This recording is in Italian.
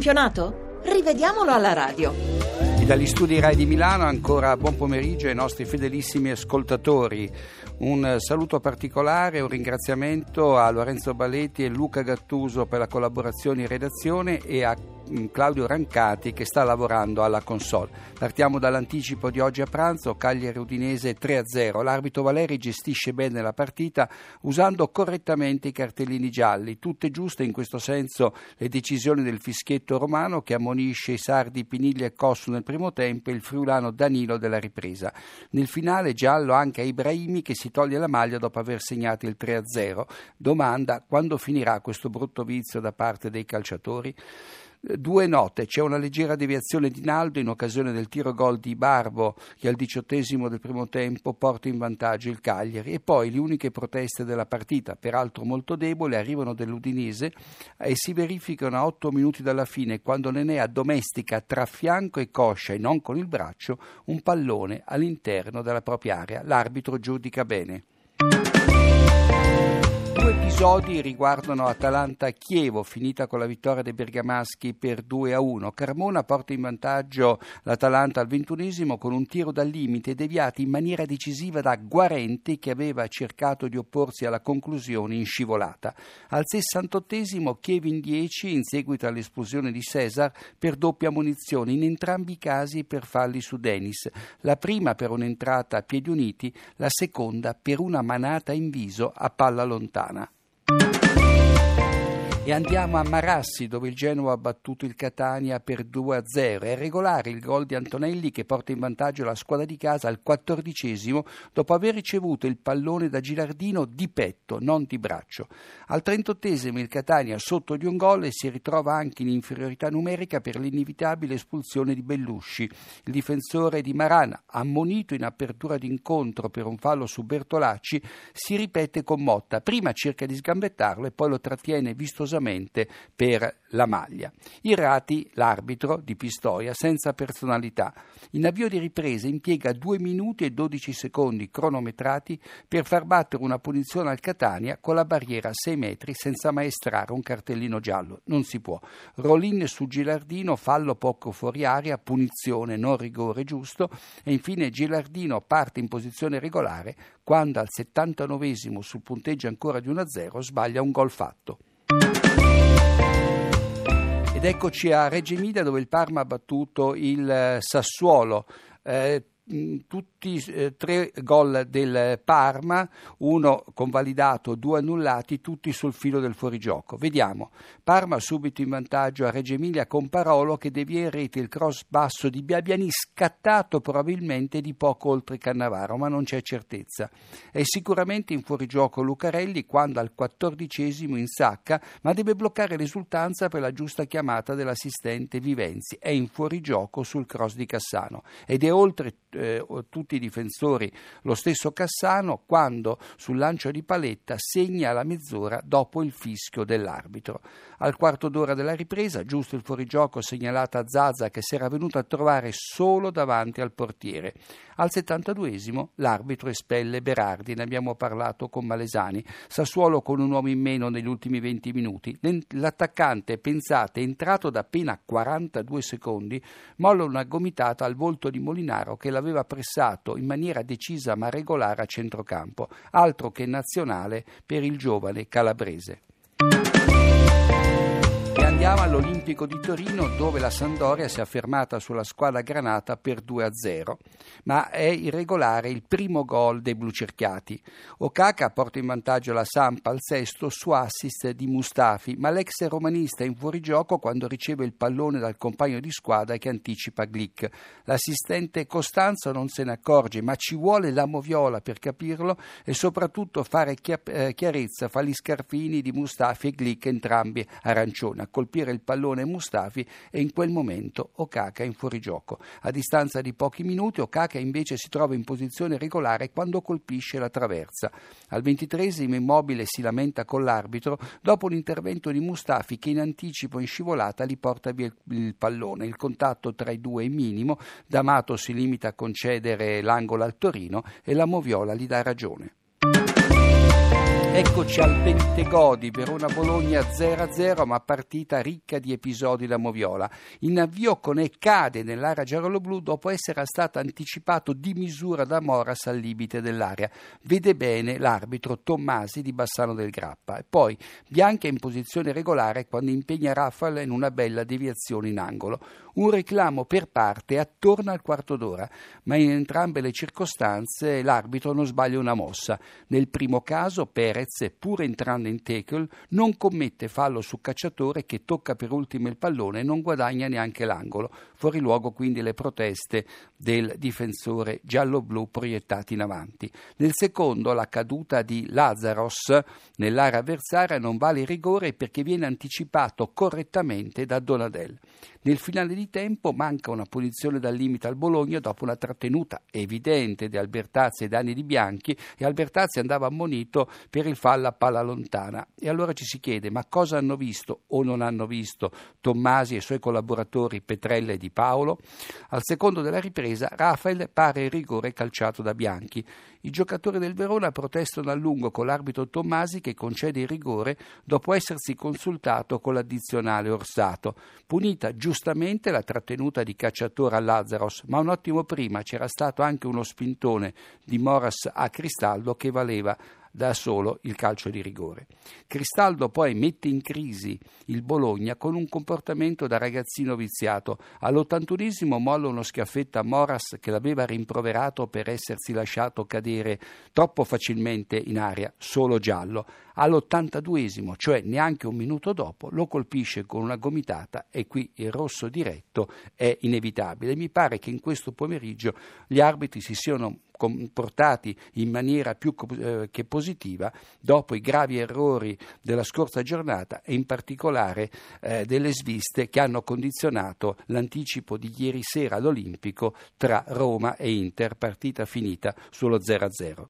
campionato? Rivediamolo alla radio. E dagli studi Rai di Milano ancora buon pomeriggio ai nostri fedelissimi ascoltatori. Un saluto particolare, un ringraziamento a Lorenzo Balletti e Luca Gattuso per la collaborazione in redazione e a Claudio Rancati che sta lavorando alla console. Partiamo dall'anticipo di oggi a pranzo, Cagliari Udinese 3-0. L'arbitro Valeri gestisce bene la partita usando correttamente i cartellini gialli. Tutte giuste in questo senso le decisioni del fischietto romano che ammonisce i sardi Piniglia e Cossu nel primo tempo e il friulano Danilo della ripresa. Nel finale giallo anche a Ibrahimi che si toglie la maglia dopo aver segnato il 3-0. Domanda quando finirà questo brutto vizio da parte dei calciatori? Due note, c'è una leggera deviazione di Naldo in occasione del tiro gol di Barbo che al diciottesimo del primo tempo porta in vantaggio il Cagliari e poi le uniche proteste della partita, peraltro molto deboli, arrivano dell'Udinese e si verificano a otto minuti dalla fine quando Nenea domestica tra fianco e coscia e non con il braccio un pallone all'interno della propria area. L'arbitro giudica bene. Episodi riguardano Atalanta-Chievo, finita con la vittoria dei bergamaschi per 2 a 1. Carmona porta in vantaggio l'Atalanta al ventunesimo con un tiro dal limite deviato in maniera decisiva da Guarenti che aveva cercato di opporsi alla conclusione in scivolata. Al sessantottesimo Chievo in 10 in seguito all'esplosione di Cesar per doppia munizione, in entrambi i casi per falli su Denis. La prima per un'entrata a piedi uniti, la seconda per una manata in viso a palla lontana. E andiamo a Marassi dove il Genoa ha battuto il Catania per 2-0. È regolare il gol di Antonelli che porta in vantaggio la squadra di casa al quattordicesimo dopo aver ricevuto il pallone da Gilardino di petto, non di braccio. Al trentottesimo il Catania sotto di un gol e si ritrova anche in inferiorità numerica per l'inevitabile espulsione di Bellusci. Il difensore di Marana, ammonito in apertura d'incontro per un fallo su Bertolacci, si ripete con Motta. Prima cerca di sgambettarlo e poi lo trattiene vistosamente per la maglia. Irrati l'arbitro di Pistoia senza personalità. In avvio di ripresa impiega 2 minuti e 12 secondi cronometrati per far battere una punizione al Catania con la barriera a 6 metri senza maestrare un cartellino giallo. Non si può. Rolin su Gilardino, fallo poco fuori aria, punizione, non rigore giusto e infine Gilardino parte in posizione regolare quando al 79 sul punteggio ancora di 1-0 sbaglia un gol fatto. Ed eccoci a Reggio Emilia dove il Parma ha battuto il eh, Sassuolo. Eh, tutti eh, tre gol del Parma, uno convalidato, due annullati, tutti sul filo del fuorigioco. Vediamo. Parma subito in vantaggio a Reggio Emilia con Parolo che devia in rete il cross basso di Biabiani scattato probabilmente di poco oltre Cannavaro, ma non c'è certezza. È sicuramente in fuorigioco Lucarelli quando al quattordicesimo insacca, ma deve bloccare l'esultanza per la giusta chiamata dell'assistente Vivenzi. È in fuorigioco sul cross di Cassano ed è oltre eh, tutti i difensori lo stesso Cassano quando sul lancio di paletta segna la mezz'ora dopo il fischio dell'arbitro. Al quarto d'ora della ripresa, giusto il fuorigioco segnalato a Zaza che si era venuto a trovare solo davanti al portiere. Al 72esimo l'arbitro espelle Berardi, ne abbiamo parlato con Malesani. Sassuolo con un uomo in meno negli ultimi 20 minuti. L'attaccante, pensate, entrato da appena 42 secondi, molla una gomitata al volto di Molinaro che l'aveva pressato in maniera decisa ma regolare a centrocampo, altro che nazionale per il giovane calabrese. Andiamo all'Olimpico di Torino dove la Sandoria si è affermata sulla squadra granata per 2-0, ma è irregolare il primo gol dei blucerchiati. Okaka porta in vantaggio la Sampa al sesto su assist di Mustafi, ma l'ex romanista è in fuorigioco quando riceve il pallone dal compagno di squadra che anticipa Glick. L'assistente Costanzo non se ne accorge, ma ci vuole la moviola per capirlo e soprattutto fare eh, chiarezza fra gli scarfini di Mustafi e Glick entrambi arancioni colpire il pallone Mustafi e in quel momento Okaka è in fuorigioco. A distanza di pochi minuti Okaka invece si trova in posizione regolare quando colpisce la traversa. Al ventitresimo immobile si lamenta con l'arbitro dopo l'intervento di Mustafi che in anticipo in scivolata gli porta via il pallone. Il contatto tra i due è minimo, D'Amato si limita a concedere l'angolo al Torino e la Moviola gli dà ragione. Eccoci al Bentegodi, Verona-Bologna 0-0, ma partita ricca di episodi da moviola. In avvio Conè cade nell'area giallo-blu dopo essere stato anticipato di misura da Moras al limite dell'area. Vede bene l'arbitro Tommasi di Bassano del Grappa. E poi Bianca in posizione regolare quando impegna Rafael in una bella deviazione in angolo. Un reclamo per parte attorno al quarto d'ora, ma in entrambe le circostanze l'arbitro non sbaglia una mossa. Nel primo caso Perez, pur entrando in tackle, non commette fallo su cacciatore che tocca per ultimo il pallone e non guadagna neanche l'angolo. Fuori luogo quindi le proteste del difensore giallo-blu proiettati in avanti. Nel secondo la caduta di Lazaros nell'area avversaria non vale rigore perché viene anticipato correttamente da Donadel. Nel finale di tempo manca una punizione dal limite al Bologna dopo una trattenuta evidente di Albertazzi e Dani di Bianchi e Albertazzi andava ammonito per il fallo a palla lontana. E allora ci si chiede ma cosa hanno visto o non hanno visto Tommasi e i suoi collaboratori Petrella e Di Paolo? Al secondo della ripresa Rafael pare il rigore calciato da Bianchi. I giocatori del Verona protestano a lungo con l'arbitro Tommasi che concede il rigore dopo essersi consultato con l'addizionale Orsato. Punita giustamente la trattenuta di cacciatore a Lazzaros, ma un attimo prima c'era stato anche uno spintone di Moras a Cristaldo che valeva da solo il calcio di rigore. Cristaldo poi mette in crisi il Bologna con un comportamento da ragazzino viziato. All'81esimo molla uno schiaffetto a Moras che l'aveva rimproverato per essersi lasciato cadere troppo facilmente in aria, solo giallo. All'82esimo, cioè neanche un minuto dopo, lo colpisce con una gomitata e qui il rosso diretto è inevitabile. Mi pare che in questo pomeriggio gli arbitri si siano comportati in maniera più eh, che positiva dopo i gravi errori della scorsa giornata e in particolare eh, delle sviste che hanno condizionato l'anticipo di ieri sera all'Olimpico tra Roma e Inter, partita finita sullo 0-0.